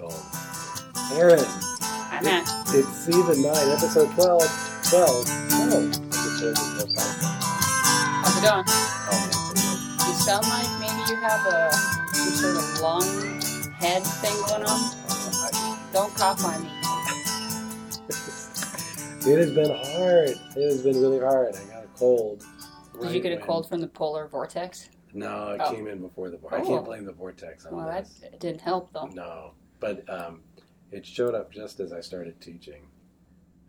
old. Erin, I'm at. it's season 9, episode 12. 12. Oh, episode of the podcast. How's it going? Oh, You sound like maybe you have a some sort of lung head thing going on. Don't cough on me. It has been hard. It has been really hard. I got a cold. Did you get a when- cold from the polar vortex? No, it Oh. came in before the vortex. I Oh. can't blame the vortex on Well, that didn't help though. No, but um, it showed up just as I started teaching,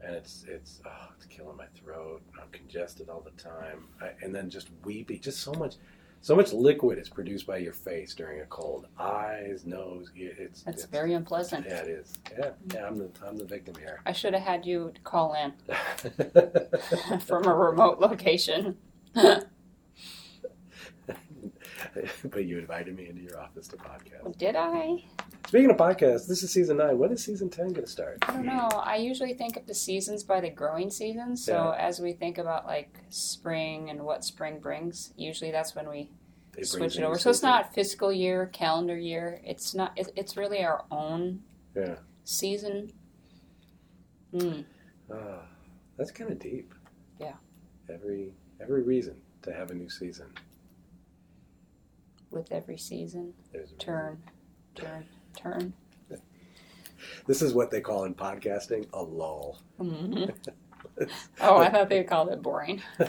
and it's it's oh, it's killing my throat. I'm congested all the time, I, and then just weepy. Just so much, so much liquid is produced by your face during a cold. Eyes, nose. It's That's it's, very unpleasant. Yeah, it is. Yeah, yeah. I'm the I'm the victim here. I should have had you call in from a remote location. but you invited me into your office to podcast. Did I? Speaking of podcasts, this is season nine. When is season ten going to start? I don't know. I usually think of the seasons by the growing seasons. So Yeah. as we think about like spring and what spring brings, usually that's when we It switch it over. So it's not fiscal year, calendar year. It's not. It, it's really our own Yeah. season. Hmm. Ah, that's kind of deep. Yeah. Every every reason to have a new season. With every season, turn, turn, turn. This is what they call in podcasting a lull. hmm oh, I thought they called it boring. You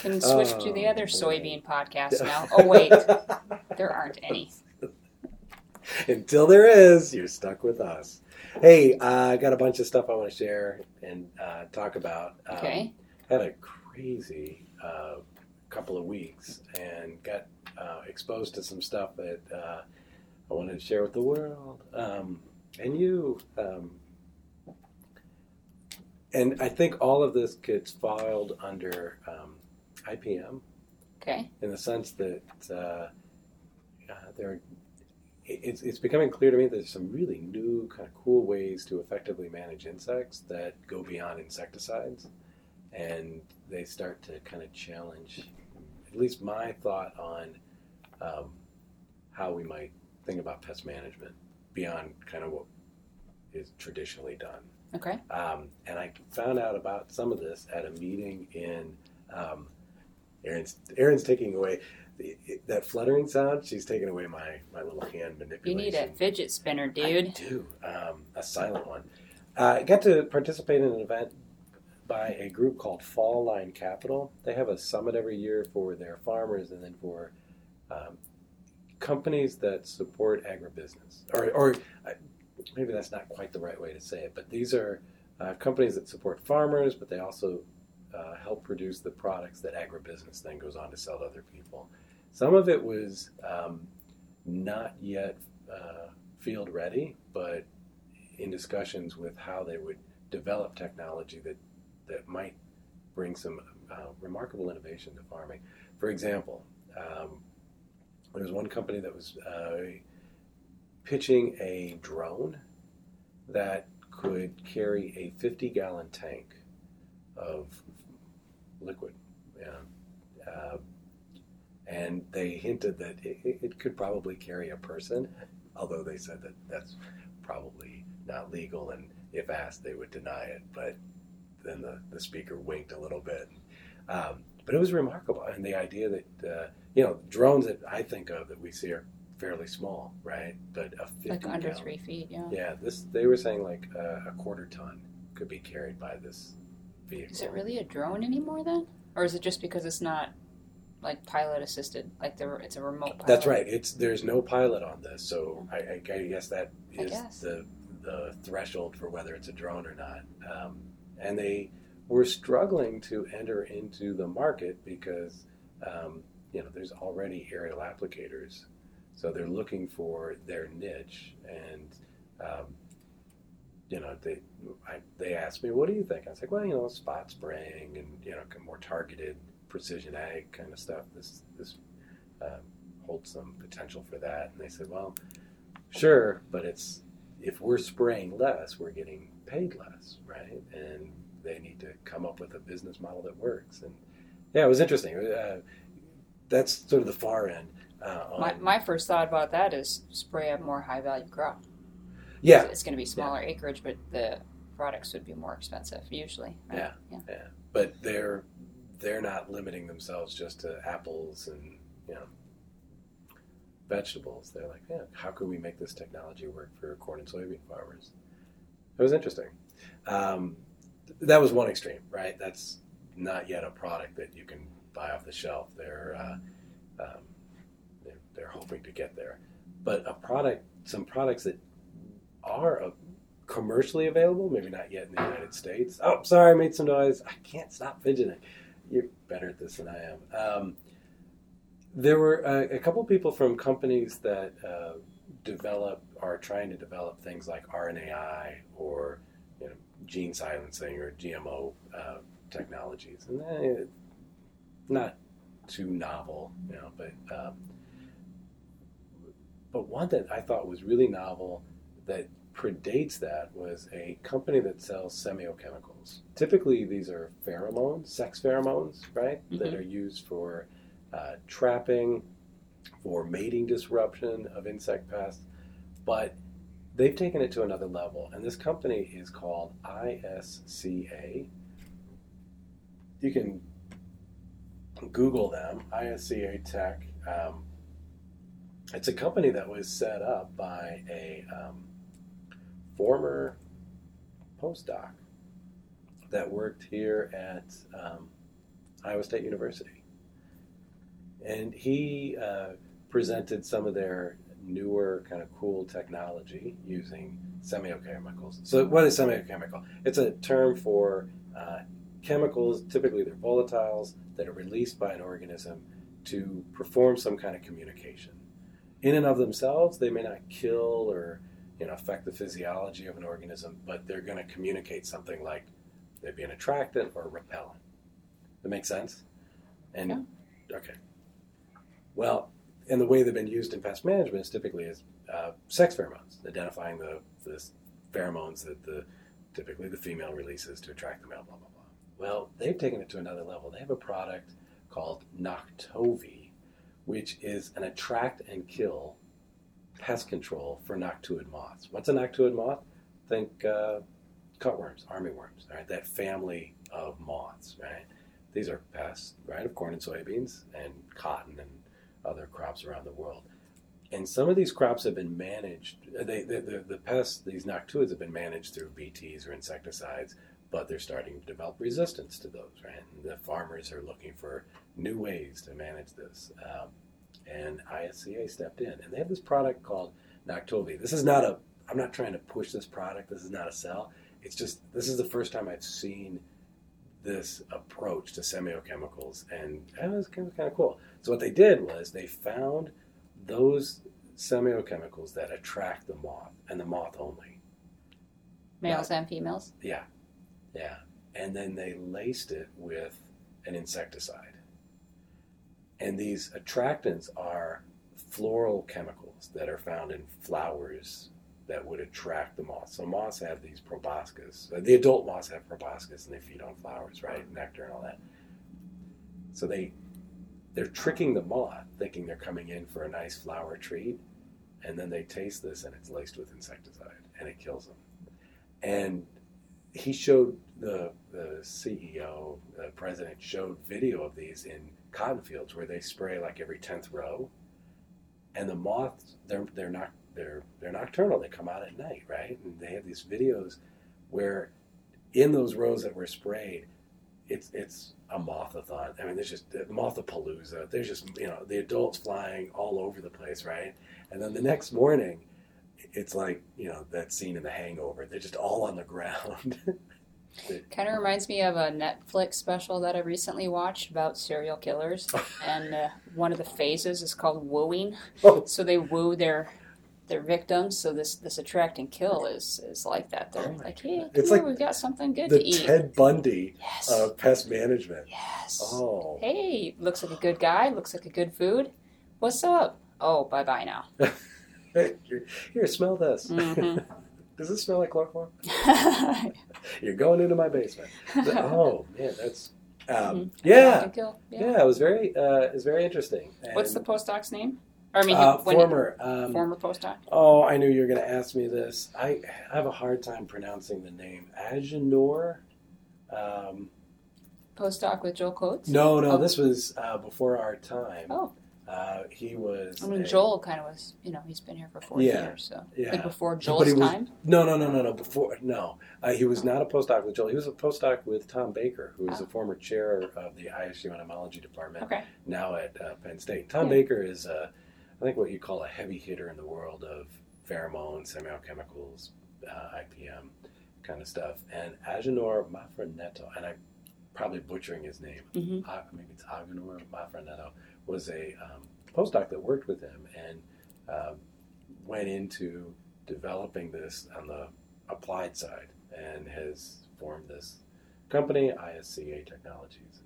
can switch to the Oh, other boy. soybean podcast now. Oh wait, there aren't any. Until there is, you're stuck with us. Hey, uh, I got a bunch of stuff I want to share and uh, talk about. Um, Okay. had a crazy uh, couple of weeks and got uh, exposed to some stuff that uh, I wanted to share with the world um, and you. Um, and I think all of this gets filed under um, IPM Okay. in the sense that uh, uh, there it's, it's becoming clear to me that there's some really new kind of cool ways to effectively manage insects that go beyond insecticides and they start to kind of challenge at least my thought on um, how we might think about pest management beyond kind of what is traditionally done Okay. um, and I found out about some of this at a meeting in um, Aaron's. Erin's taking away the, that fluttering sound. She's taking away my, my little hand manipulation. You need a fidget spinner, dude. I do um, a silent one. Uh, I got to participate in an event by a group called Fall Line Capital. They have a summit every year for their farmers and then for um, companies that support agribusiness. Or, or uh, maybe that's not quite the right way to say it, but these are uh, companies that support farmers, but they also uh, help produce the products that agribusiness then goes on to sell to other people. Some of it was um, not yet uh, field ready, but in discussions with how they would develop technology that, that might bring some uh, remarkable innovation to farming. For example, um, there was one company that was uh, pitching a drone that could carry a 50 gallon tank of liquid. Yeah. Uh, and they hinted that it, it- it could probably carry a person, although they said that that's probably not legal, and if asked, they would deny it. But then the, the speaker winked a little bit. Um, but it was remarkable, and the idea that uh, you know drones that I think of that we see are fairly small, right? But a 50 Like under gallon- three feet, yeah. Yeah, this they were saying like uh, a quarter ton could be carried by this vehicle. Is it really a drone anymore then, or is it just because it's not like pilot assisted? Like the it's a remote. Pilot? That's right. It's there's no pilot on this, so I, I, guess that is guess. the the threshold for whether it's a drone or not. Um, and they were struggling to enter into the market because um, you know there's already aerial applicators, so they're looking for their niche. And um, you know they I, they asked me, "What do you think?" I was like, "Well, you know, spot spraying and you know more targeted precision ag kind of stuff. This this um, holds some potential for that." And they said, "Well, sure, but it's if we're spraying less, we're getting paid less, right? And they need to come up with a business model that works." And yeah, it was interesting. Uh, that's sort of the far end. Uh, My, my first thought about that is spray a more high value crop. yeah, It's going to be smaller acreage, but the products would be more expensive usually. right? Yeah. yeah. but they're they're not limiting themselves just to apples and you know vegetables. They're like, yeah, how could we make this technology work for corn and soybean farmers? It was interesting. Um, that was one extreme, right? That's not yet a product that you can buy off the shelf. They're uh, um, they're, they're hoping to get there, but a product, some products that are uh, commercially available, maybe not yet in the United States. Oh, sorry, I made some noise. I can't stop fidgeting. You're better at this than I am. Um, there were uh, a couple people from companies that uh, develop are trying to develop things like RNAi or you know, gene silencing or GMO uh, technologies, and eh, not too novel, you know, but um, but one that I thought was really novel that predates that was a company that sells semiochemicals. Typically, these are pheromones, sex pheromones, right? That Mhm. are used for uh, trapping, for mating disruption of insect pests. But they've taken it to another level, and this company is called ISCA. You can Google them, ISCA Tech. Um, it's a company that was set up by a um, former postdoc that worked here at um, Iowa State University. And he uh, presented some of their newer kind of cool technology using semiochemicals. So, what is semiochemical? It's a term for uh, chemicals, typically they're volatiles, that are released by an organism to perform some kind of communication. In and of themselves, they may not kill or you know affect the physiology of an organism, but they're going to communicate something like they'd be an attractant or a repellent. That makes sense? And okay. Well, and the way they've been used in pest management is typically as uh, sex pheromones, identifying the, the pheromones that the typically the female releases to attract the male. Blah blah blah. Well, they've taken it to another level. They have a product called Noctovi, which is an attract and kill pest control for noctuid moths. What's a noctuid moth? Think uh, cutworms, armyworms, right? That family of moths, right? These are pests, right, of corn and soybeans and cotton and other crops around the world. And some of these crops have been managed. They, the, the, the pests, these noctuids, have been managed through BTs or insecticides, but they're starting to develop resistance to those. Right, and the farmers are looking for new ways to manage this. Um, and ISCA stepped in, and they have this product called Noctovi. This is not a. I'm not trying to push this product. This is not a sell. It's just this is the first time I've seen this approach to semiochemicals, and that was kind of, kind of cool. So what they did was they found those semiochemicals that attract the moth and the moth only. Males and females. Yeah, yeah. And then they laced it with an insecticide. And these attractants are floral chemicals that are found in flowers that would attract the moths. So moths have these proboscis. Uh, The adult moths have proboscis and they feed on flowers, right? Nectar and all that. So they they're tricking the moth, thinking they're coming in for a nice flower treat, and then they taste this and it's laced with insecticide and it kills them. And he showed the the CEO, the president showed video of these in cotton fields where they spray like every tenth row, and the moths they're they're not they're they're nocturnal. They come out at night, right? And they have these videos where in those rows that were sprayed, it's it's a mothathon. I mean, there's just the mothapalooza. There's just you know the adults flying all over the place, right? And then the next morning, it's like you know that scene in The Hangover. They're just all on the ground. Kind of reminds me of a Netflix special that I recently watched about serial killers, and uh, one of the phases is called wooing. Oh. So they woo their their victims. So this this attract and kill is is like that. They're Oh like, hey, It's here, like we've got something good to eat. Ted Bundy yes. of pest management. yes. Oh, Hey, looks like a good guy. Looks like a good food. What's up? Oh, bye bye now. here, smell this. Mhm. Does this smell like chloroform? You're going into my basement. oh man, that's Um, Mhm. Yeah, kill. Yeah. yeah, it was very, uh, it was very interesting. What's the postdoc's name? Or I mean, uh, when former? Um, former postdoc. Oh, I knew you were going to ask me this. I have a hard time pronouncing the name Agenor. Um, Postdoc with Joel Coats. no, no, Oh. this was uh, before our time. Oh. Uh, he was. I mean, a- Joel kind of was. You know, he's been here for four Yeah. years, so Yeah. like before Joel's was- time. No, no, no, no, no. Before, no, uh, he was not a postdoc with Joel. He was a postdoc with Tom Baker, who is Oh. the former chair of the ISU entomology department, Okay. now at uh, Penn State. Tom Yeah. Baker is, uh, I think, what you call a heavy hitter in the world of pheromones, semiochemicals, uh, IPM kind of stuff. And Agenor Mafra-Neto, and I'm probably butchering his name. hmm uh, maybe it's Agenor Mafra-Neto, was a um, postdoc that worked with him and um, went into developing this on the applied side and has formed this company, ISCA Technologies.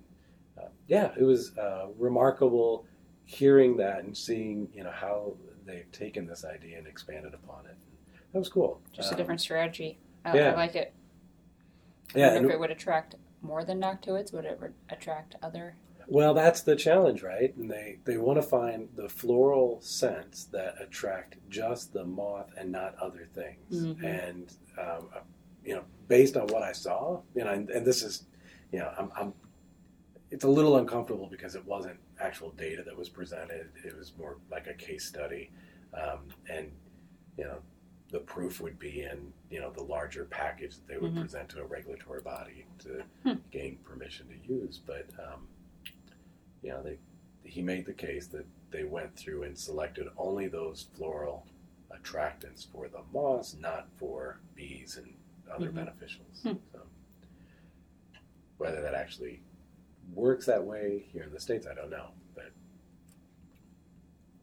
And, uh, yeah, it was uh, remarkable hearing that and seeing you know how they've taken this idea and expanded upon it. That was cool. Just a Um, different strategy. I, yeah. I like it. I Yeah, wonder if it would attract more than noctuids. Would it re- attract other? Well, that's the challenge, right? And they, they want to find the floral scents that attract just the moth and not other things. Mhm. And, um, uh, you know, based on what I saw, you know, and, and this is, you know, I'm, I'm, it's a little uncomfortable because it wasn't actual data that was presented. It was more like a case study. Um, and, you know, the proof would be in, you know, the larger package that they would Mhm. present to a regulatory body to Hmm. gain permission to use. But, um, you know, they, he made the case that they went through and selected only those floral attractants for the moths, not for bees and other Mhm. beneficials. Hmm. So, whether that actually works that way here in the states, I don't know. But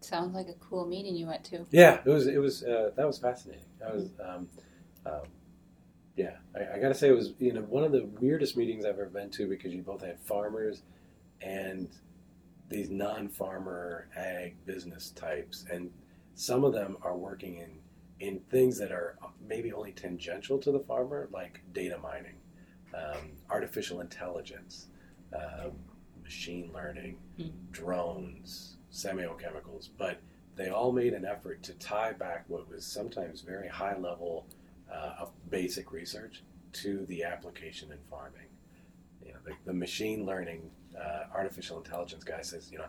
Sounds like a cool meeting you went to. yeah, it was it was uh, that was fascinating. That was um, um, yeah, I, I got to say it was you know one of the weirdest meetings I've ever been to because you both had farmers and these non-farmer ag business types, and some of them are working in in things that are maybe only tangential to the farmer, like data mining, um, artificial intelligence, um, machine learning, Hmm. drones, semiochemicals, but they all made an effort to tie back what was sometimes very high level uh, of basic research to the application in farming. You know, the, the machine learning, uh, artificial intelligence guy says, you know,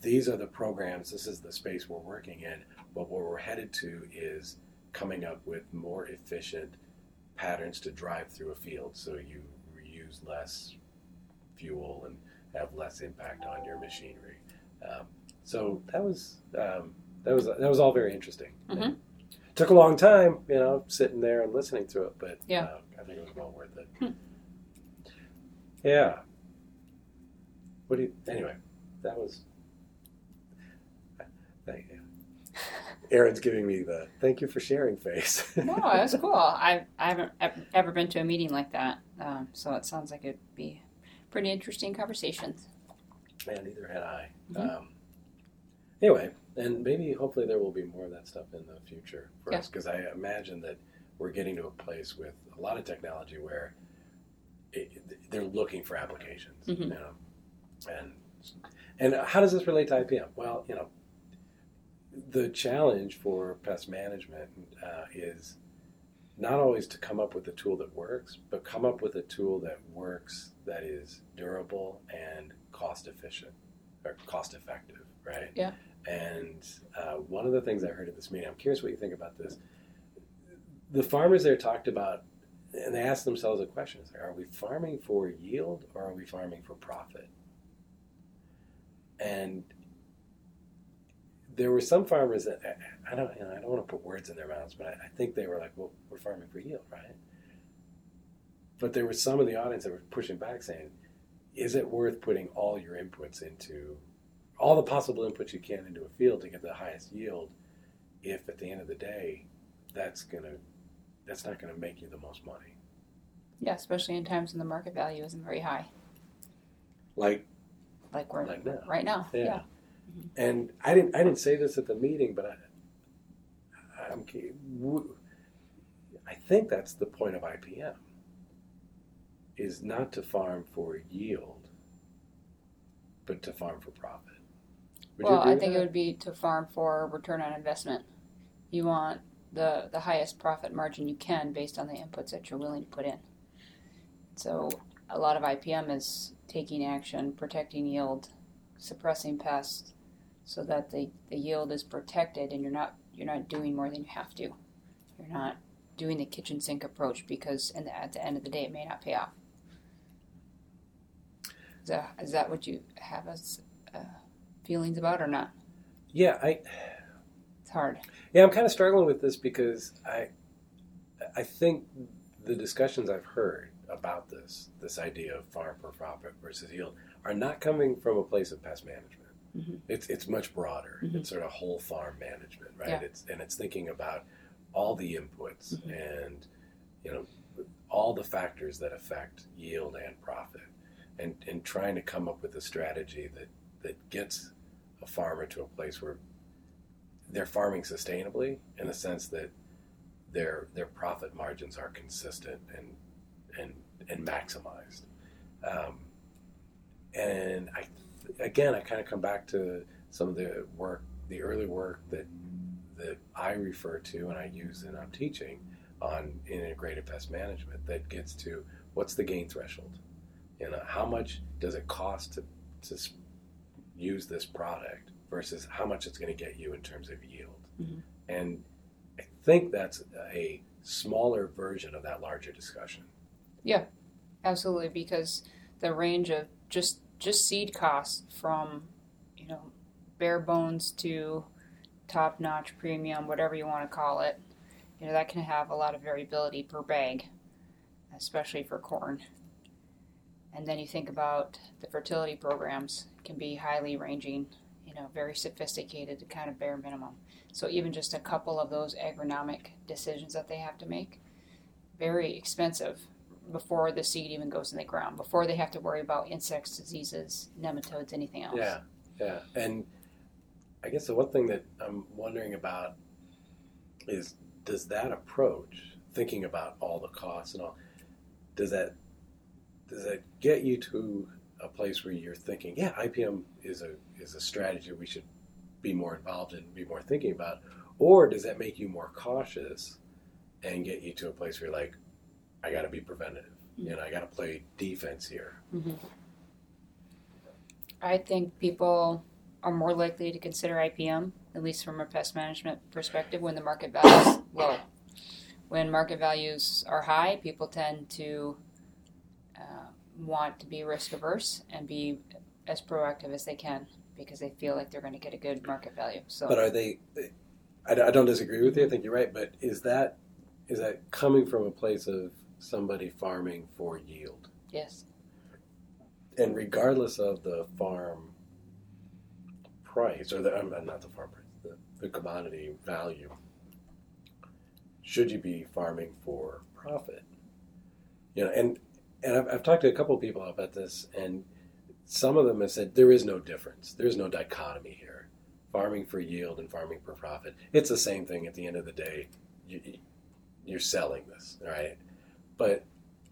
these are the programs, this is the space we're working in, but where we're headed to is coming up with more efficient patterns to drive through a field so you use less fuel and have less impact on your machinery. Um, so that was um, that was that was all very interesting. Mhm. Took a long time, you know, sitting there and listening to it, but Yeah. uh, I think it was well worth it. Hmm. Yeah. What do you? Anyway, that was. Thank you. Erin's giving me the thank you for sharing face. No, it was cool. I I haven't ever been to a meeting like that, um, so it sounds like it'd be pretty interesting conversations. Man, neither had I. Mhm. Um, anyway, and maybe hopefully there will be more of that stuff in the future for Yeah. us because I imagine that we're getting to a place with a lot of technology where it, they're looking for applications. Mhm. You know, and and how does this relate to IPM? Well, you know, the challenge for pest management uh, is not always to come up with a tool that works, but come up with a tool that works that is durable and cost efficient or cost effective, right? Yeah. And uh, one of the things I heard at this meeting, I'm curious what you think about this. The farmers there talked about, and they asked themselves a question: is, Are we farming for yield or are we farming for profit? And there were some farmers that I don't, you know, I don't want to put words in their mouths, but I, I think they were like, "Well, we're farming for yield, right?" But there were some of the audience that were pushing back, saying, "Is it worth putting all your inputs into all the possible inputs you can into a field to get the highest yield? If at the end of the day, that's gonna, that's not gonna make you the most money." Yeah, especially in times when the market value isn't very high, Like, like we're like now. right now. Yeah. Yeah. And I didn't I didn't say this at the meeting, but I I'm, I think that's the point of IPM. is not to farm for yield, but to farm for profit. Would well, I think it would be to farm for return on investment. You want the the highest profit margin you can based on the inputs that you're willing to put in. So a lot of IPM is taking action, protecting yield, suppressing pests, so that the, the yield is protected and you're not you're not doing more than you have to. You're not doing the kitchen sink approach because in the, at the end of the day it may not pay off. Is that, is that what you have as uh, feelings about or not? Yeah, I It's hard. yeah, I'm kind of struggling with this because I I think the discussions I've heard about this this idea of farm for profit versus yield are not coming from a place of pest management. Mhm. It's it's much broader. Mhm. It's sort of whole farm management, right? Yeah. It's and it's thinking about all the inputs Mhm. and you know all the factors that affect yield and profit, and and trying to come up with a strategy that that gets a farmer to a place where they're farming sustainably in the sense that their their profit margins are consistent and and and maximized. Um, and I again I kind of come back to some of the work, the early work that that I refer to and I use and I'm teaching on integrated pest management that gets to what's the gain threshold. You know, how much does it cost to to use this product versus how much it's going to get you in terms of yield. Mhm. And I think that's a smaller version of that larger discussion. Yeah, absolutely, because the range of just just seed costs from you know bare bones to top notch premium, whatever you want to call it, you know that can have a lot of variability per bag, especially for corn. And then you think about the fertility programs can be highly ranging, you know, very sophisticated to kind of bare minimum. So even just a couple of those agronomic decisions that they have to make, very expensive before the seed even goes in the ground, before they have to worry about insects, diseases, nematodes, anything else. Yeah, yeah. And I guess the one thing that I'm wondering about is does that approach, thinking about all the costs and all, does that does that get you to a place where you're thinking, yeah, IPM is a is a strategy we should be more involved in, be more thinking about, or does that make you more cautious and get you to a place where you're like, I got to be preventative, you know, I got to play defense here. hmm I think people are more likely to consider IPM, at least from a pest management perspective, when the market value is low. When market values are high, people tend to uh, want to be risk averse and be as proactive as they can because they feel like they're going to get a good market value. So But are they? I don't I don't disagree with you. I think you're right. But is that is that coming from a place of somebody farming for yield? yes, And regardless of the farm price or the um, not the farm price, the, the commodity value, should you be farming for profit? You know, and and I've, I've talked to a couple of people about this, and some of them have said there is no difference. There's no dichotomy here. Farming for yield and farming for profit. It's the same thing at the end of the day. You, you're selling this, right? But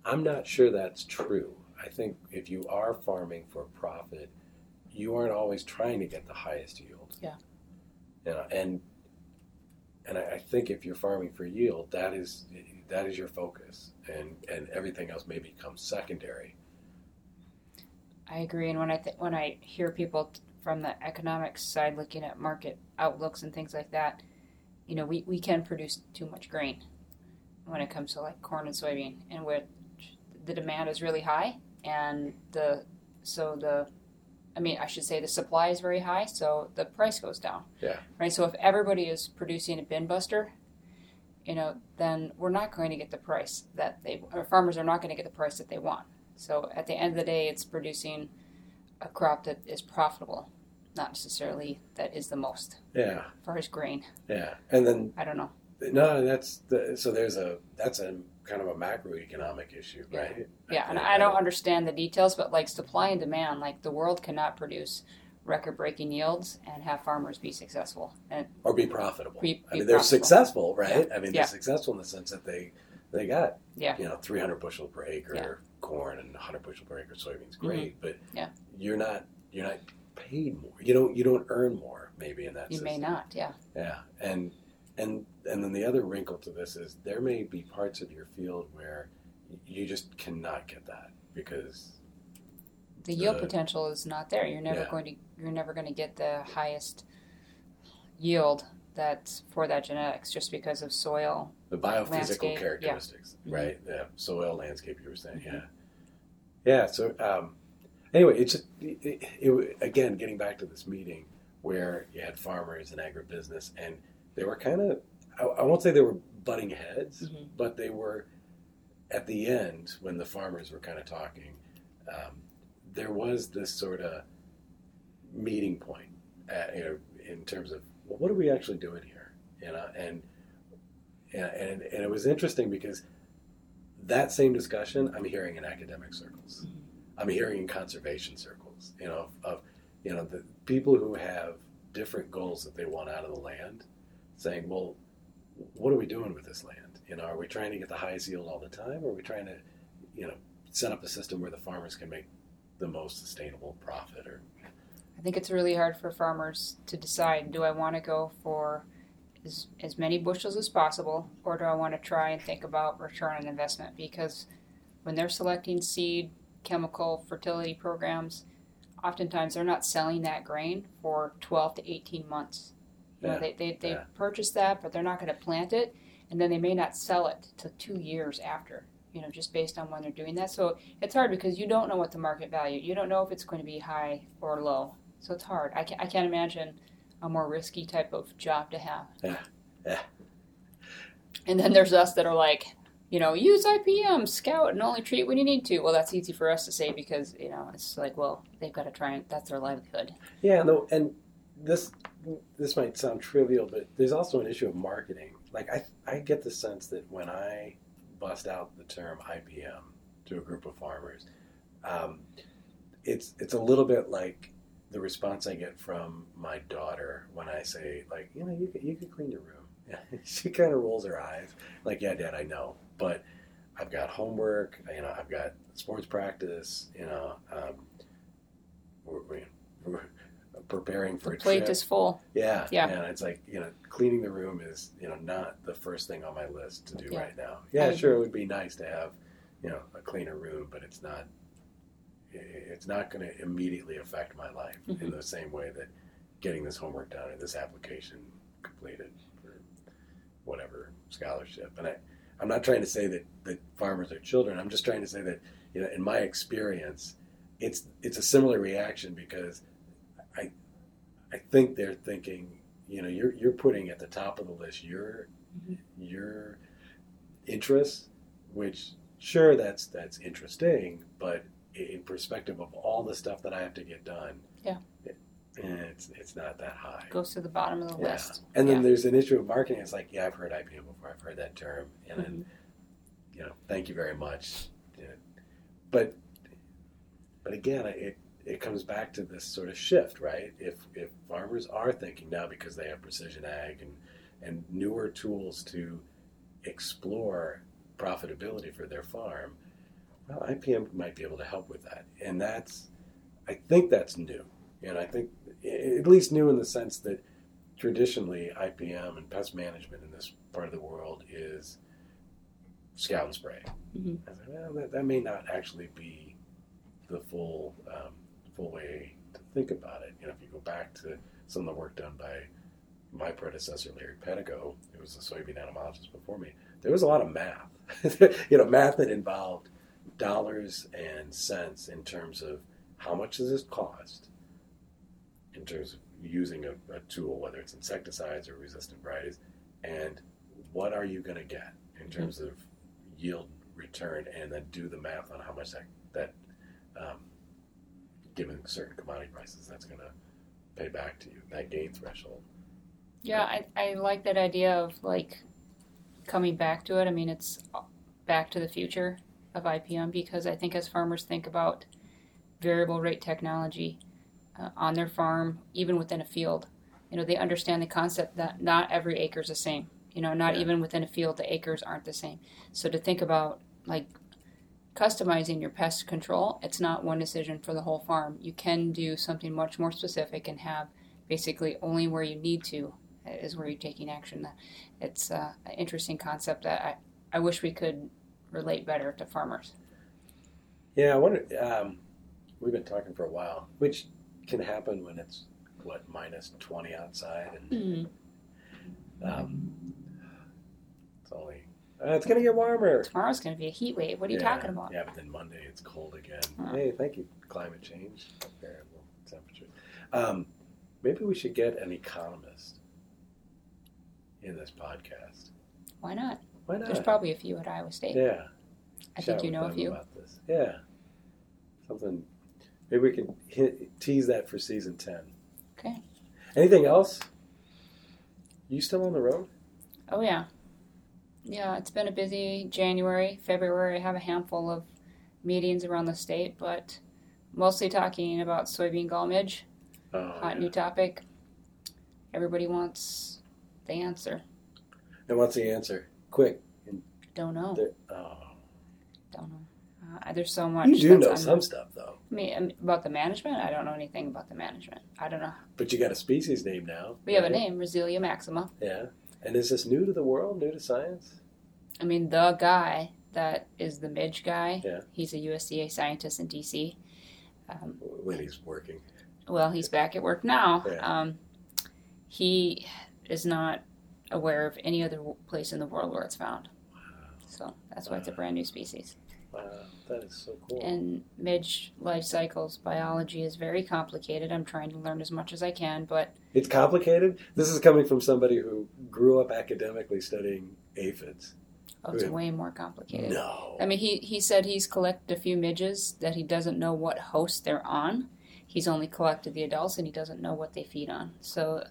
I'm not sure that's true. I think if you are farming for profit, you aren't always trying to get the highest yield. Yeah. And and I, I think if you're farming for yield, that is that is your focus, and and everything else may become secondary. I agree. And when I th- when I hear people from the economics side looking at market outlooks and things like that, you know, we, we can produce too much grain when it comes to like corn and soybean, and where the demand is really high, and the so the I mean, I should say the supply is very high, so the price goes down. Yeah. Right. So if everybody is producing a bin buster, you know, then we're not going to get the price that they, or farmers are not going to get the price that they want. So at the end of the day, it's producing a crop that is profitable, not necessarily that is the most Yeah, as far as grain. yeah, and then I don't know. No, that's the, so there's a that's a kind of a macroeconomic issue, right? Yeah, and I don't understand the details, but like supply and demand, like the world cannot produce record-breaking yields and have farmers be successful. And or be profitable. Be- I be mean, they're profitable. successful, right? I mean, they're successful in the sense that they they got Yeah. you know 300 bushel per acre Yeah. corn and 100 bushel per acre soybeans, great, but Mm-hmm. Yeah. you're not you're not paid more. You don't you don't earn more maybe in that. You may not, yeah. Yeah, and and and then the other wrinkle to this is there may be parts of your field where you just cannot get that because The yield The- potential is not there. You're never Yeah. going to you're never going to get the highest yield that's for that genetics just because of soil. the biophysical Landscape, yeah. characteristics, Mhm. right? Yeah, soil, landscape. You were saying, yeah, yeah. So um, anyway, it's it, it, it, again getting back to this meeting where you had farmers and agribusiness, and they were kind of I, I won't say they were butting heads, Mhm. but they were at the end when the farmers were kind of talking. Um, there was this sort of meeting point, uh, you know, in terms of well, what are we actually doing here, you know, and and and, it was interesting because that same discussion I'm hearing in academic circles, Mhm. I'm hearing in conservation circles, you know, of, of you know the people who have different goals that they want out of the land, saying, well, what are we doing with this land? You know, are we trying to get the highest yield all the time, or are we trying to, you know, set up a system where the farmers can make the most sustainable profit? Or I think it's really hard for farmers to decide do I want to go for as, as many bushels as possible or do I want to try and think about return on investment because when they're selecting seed, chemical, fertility programs, oftentimes they're not selling that grain for 12 to 18 months. You know, they, they, they yeah. purchase that, but they're not going to plant it, and then they may not sell it till two years after, you know, just based on when they're doing that. So it's hard because you don't know what the market value, you don't know if it's going to be high or low. So it's hard. I can't, I can't imagine a more risky type of job to have. Yeah, yeah. And then there's us that are like, you know, use IPM, scout, and only treat when you need to. Well, that's easy for us to say because, you know, it's like, well, they've got to try and that's their livelihood. Yeah, no, and this this might sound trivial, but there's also an issue of marketing. Like I I get the sense that when I bust out the term IPM to a group of farmers, um, it's it's a little bit like the response I get from my daughter when I say like, you know, you could, you could clean your room. she kind of rolls her eyes, like, yeah, Dad, I know, but I've got homework. You know, I've got sports practice. You know, um, we're, we're, we're preparing for The a plate trip. is full. Yeah, Yeah. And it's like you know, cleaning the room is you know not the first thing on my list to do Yeah. right now. Yeah, I sure, it would be nice to have you know a cleaner room, but it's not. It's not going to immediately affect my life in Mhm. the same way that getting this homework done or this application completed for whatever scholarship. And I, I'm not trying to say that that farmers are children. I'm just trying to say that you know, in my experience, it's it's a similar reaction because I think they're thinking, you know, you're you're putting at the top of the list your Mhm. your interests, which sure that's that's interesting, but in perspective of all the stuff that I have to get done, Yeah. it, it's it's not that high. It Goes to the bottom of the Yeah. list. And then Yeah. there's an issue of marketing. It's like, yeah, I've heard IPM before. I've heard that term, and then Mhm. you know, thank you very much. Yeah. But but again, it it comes back to this sort of shift, right? If if farmers are thinking now because they have precision ag and and newer tools to explore profitability for their farm, well, IPM might be able to help with that, and that's I think that's new, and I think at least new in the sense that traditionally IPM and pest management in this part of the world is scout and spray. Mhm. I said, well, that, that may not actually be the full um, way to think about it. You know, if you go back to some of the work done by my predecessor, Larry Pedigo, who was a soybean entomologist before me, there was a lot of math. you know, math that involved dollars and cents in terms of how much does this cost in terms of using a, a tool, whether it's insecticides or resistant varieties, and what are you going to get in terms of yield return, and then do the math on how much that that um, given certain commodity prices that's going to pay back to you that gain threshold. Yeah, I, I like that idea of like coming back to it. I mean, it's back to the future of IPM because I think as farmers think about variable rate technology uh, on their farm, even within a field, you know, they understand the concept that not every acre is the same. You know, not Yeah. even within a field, the acres aren't the same. So to think about like customizing your pest control, it's not one decision for the whole farm. You can do something much more specific and have basically only where you need to is where you're taking action. That it's uh, an interesting concept that I, I wish we could relate better to farmers. Yeah, I wonder. Um, we've been talking for a while, which can happen when it's what minus twenty outside, and Mm-hmm. um, it's only uh, it's gonna get warmer. Tomorrow's going to be a heat wave. What are you yeah, talking about? Yeah, but then Monday it's cold again. Huh. Hey, thank you, climate change, variable temperatures. Um, maybe we should get an economist in this podcast. Why not? Why not? There's probably a few at Iowa State. yeah. I chat think you with know a them few. about this. Yeah, something. Maybe we can hit, tease that for season ten. Okay. Anything else? You still on the road? Oh yeah, yeah. It's been a busy January, February. I have a handful of meetings around the state, but mostly talking about soybean gall midge. Oh, Hot yeah. new topic. Everybody wants the answer. And what's the answer? Quick. Don't know. Oh. Don't know. Uh, there's so much. You do know un- some stuff though, I mean, um, about the management. I don't know anything about the management. I don't know. but you got a species name now. We have a name, Resseliella maxima. Yeah. And is this new to the world? New to science? I mean, the guy that is the midge guy. Yeah. He's a USDA scientist in DC. Um, When he's working. well, he's back at work now. Yeah. Um, he is not aware of any other place in the world where it's found. So that's why it's a brand new species. Wow, that is so cool. And midge life cycles biology is very complicated. I'm trying to learn as much as I can, but It's complicated. This is coming from somebody who grew up academically studying aphids. oh, it's way more complicated. No. I mean, he, he said he's collected a few midges that he doesn't know what host they're on. He's only collected the adults and he doesn't know what they feed on. So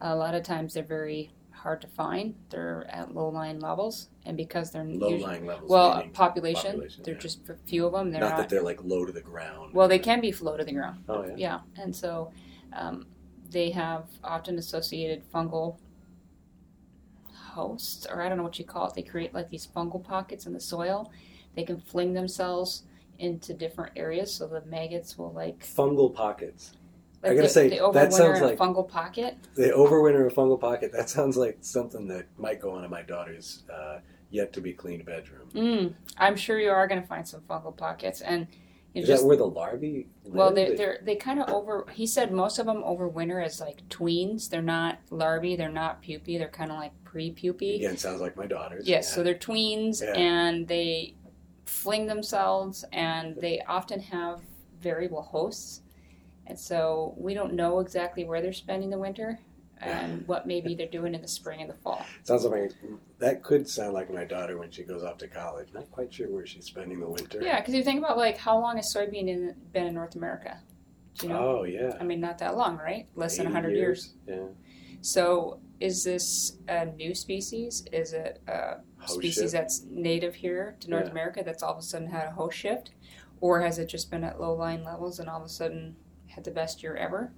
a lot of times they're very hard to find. They're at low lying levels, and because they're Low lying levels. well population, population, they're yeah. just a few of them. They're not, not. that they're like low to the ground. well, they can be low to the ground. Oh yeah. Yeah, and so um, they have often associated fungal hosts, or I don't know what you call it. They create like these fungal pockets in the soil. They can fling themselves into different areas, so the maggots will like. Fungal pockets. I gotta they, say, they that sounds like- fungal pocket. They overwinter a fungal pocket. That sounds like something that might go on in my daughter's uh, yet to be cleaned bedroom. Mm, I'm sure you are going to find some fungal pockets, and you Is just that where the larvae live? Well, they they're they kind of over. He said most of them overwinter as like tweens. They're not larvae. They're not pupae. They're kind of like pre-pupae. Again, sounds like my daughter's. Yes, Yeah. so they're tweens, Yeah. and they fling themselves, and they often have variable hosts, and so we don't know exactly where they're spending the winter and what maybe they're doing in the spring and the fall. Sounds like that could sound like my daughter when she goes off to college. Not quite sure where she's spending the winter. Yeah, because you think about like how long has soybean in, been in North America? Do you know? Oh yeah. I mean, not that long, right? Less than 80 100 years. Yeah. So, is this a new species? Is it a Host species shift. that's native here to North Yeah. America that's all of a sudden had a host shift? Or has it just been at low lying levels and all of a sudden had the best year ever?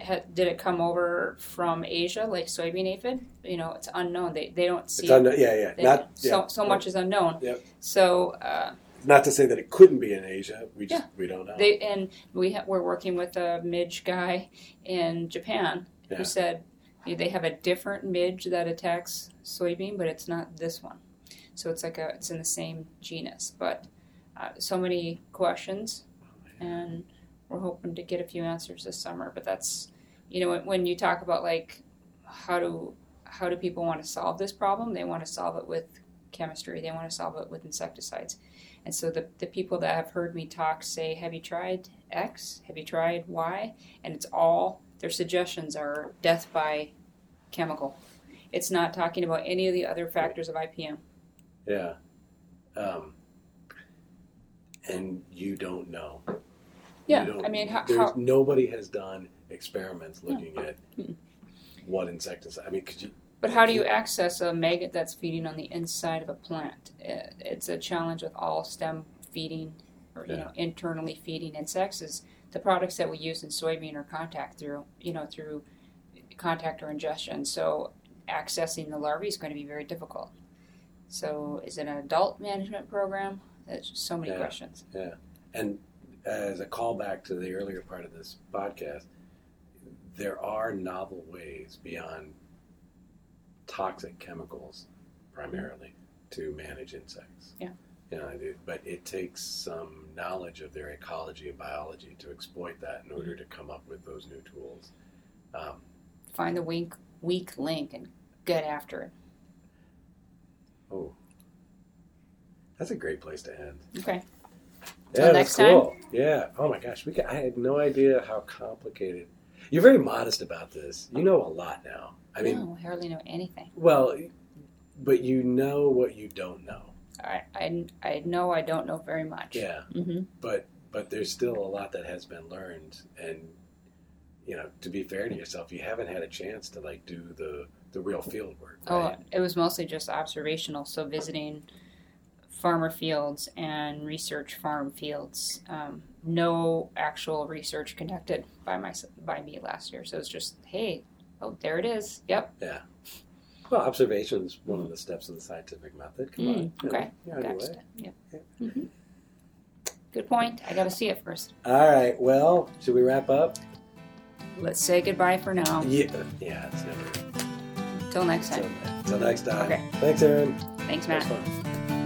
Had, did it come over from Asia like soybean aphid? You know, it's unknown. They, they don't see It's unknown. Yeah, yeah. they- Not so, yeah, so yeah. much is unknown. Yep. So, uh, Not to say that it couldn't be in Asia. We just we don't know. They and we ha- we're working with a midge guy in Japan Yeah. who said they have a different midge that attacks soybean, but it's not this one. So it's like a it's in the same genus, but uh, so many questions, and we're hoping to get a few answers this summer. But that's you know when, you talk about like how do how do people want to solve this problem? They want to solve it with chemistry. They want to solve it with insecticides. And so the, the people that have heard me talk say, Have you tried X? Have you tried Y? And it's all, their suggestions are death by chemical. It's not talking about any of the other factors of IPM. Yeah. Um, and you don't know. Yeah, I mean, how, there's, how nobody has done experiments looking at Mm-mm. what insecticide. I mean, could you? but how do you access a maggot that's feeding on the inside of a plant? It's a challenge with all stem feeding or you Yeah. know internally feeding insects. Is the products that we use in soybean or contact through you know through contact or ingestion. So accessing the larvae is going to be very difficult. So is it an adult management program? That's so many Yeah. questions. Yeah, and as a callback to the earlier part of this podcast, there are novel ways beyond toxic chemicals, primarily, to manage insects. Yeah. You know, but it takes some knowledge of their ecology and biology to exploit that in order to come up with those new tools. Um, Find the weak weak link and get after it. oh, that's a great place to end. Okay. Yeah, Till that's next time? cool. Yeah. Oh my gosh, we got, I had no idea how complicated. You're very modest about this. You know a lot now. I mean, no, I hardly know anything. well, but you know what you don't know. I, I, I know I don't know very much. Yeah. hmm But but there's still a lot that has been learned, and you know, to be fair to yourself, you haven't had a chance to like do the the real field work. Oh, it was mostly just observational. So visiting farmer fields and research farm fields. Um, no actual research conducted by my by me last year. So it's just, hey, oh, there it is. Yep. Yeah. Well, observation's one of the steps of the scientific method. Come on. Mm, know, okay. you're Gotcha. Yep. Yeah. hmm Good point. I got to see it first. All right. Well, should we wrap up? Let's say goodbye for now. Yeah. Yeah. It's never. Till next time. Until next time. Okay. Thanks, Erin. Thanks, Matt.